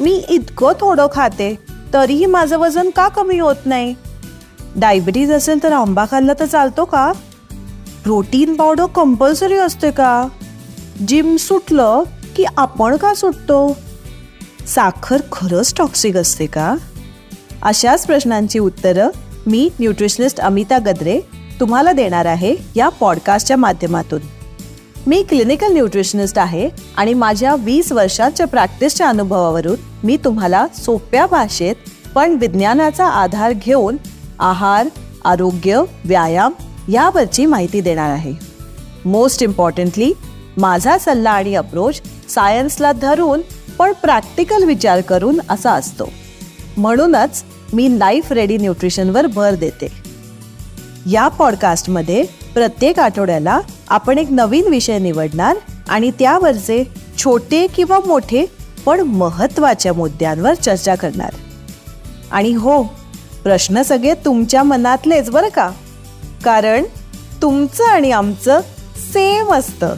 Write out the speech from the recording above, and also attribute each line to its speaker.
Speaker 1: मी इतकं थोडं खाते तरीही माझं वजन का कमी होत नाही? डायबिटीज असेल तर आंबा खाल्ला तर चालतो का? प्रोटीन पावडर कंपल्सरी असते का? जिम सुटलं की आपण का सुटतो? साखर खरंच टॉक्सिक असते का? अशाच प्रश्नांची उत्तरं मी न्यूट्रिशनिस्ट अमिता गद्रे तुम्हाला देणार आहे या पॉडकास्टच्या माध्यमातून. मी क्लिनिकल न्यूट्रिशनिस्ट आहे आणि माझ्या वीस वर्षांच्या प्रॅक्टिसच्या अनुभवावरून मी तुम्हाला सोप्या भाषेत पण विज्ञानाचा आधार घेऊन आहार आरोग्य व्यायाम यावरची माहिती देणार आहे. मोस्ट इम्पॉर्टंटली माझा सल्ला आणि अप्रोच सायन्सला धरून पण प्रॅक्टिकल विचार करून असा असतो. म्हणूनच मी लाईफ रेडी न्यूट्रिशनवर भर देते. या पॉडकास्टमध्ये प्रत्येक आठवड्याला आपण एक नवीन विषय निवडणार आणि त्यावरचे छोटे किंवा मोठे पण महत्त्वाच्या मुद्द्यांवर चर्चा करणार. आणि हो प्रश्न सगळे तुमच्या मनातलेच बरं का? कारण तुमचं आणि आमचं सेम असतं.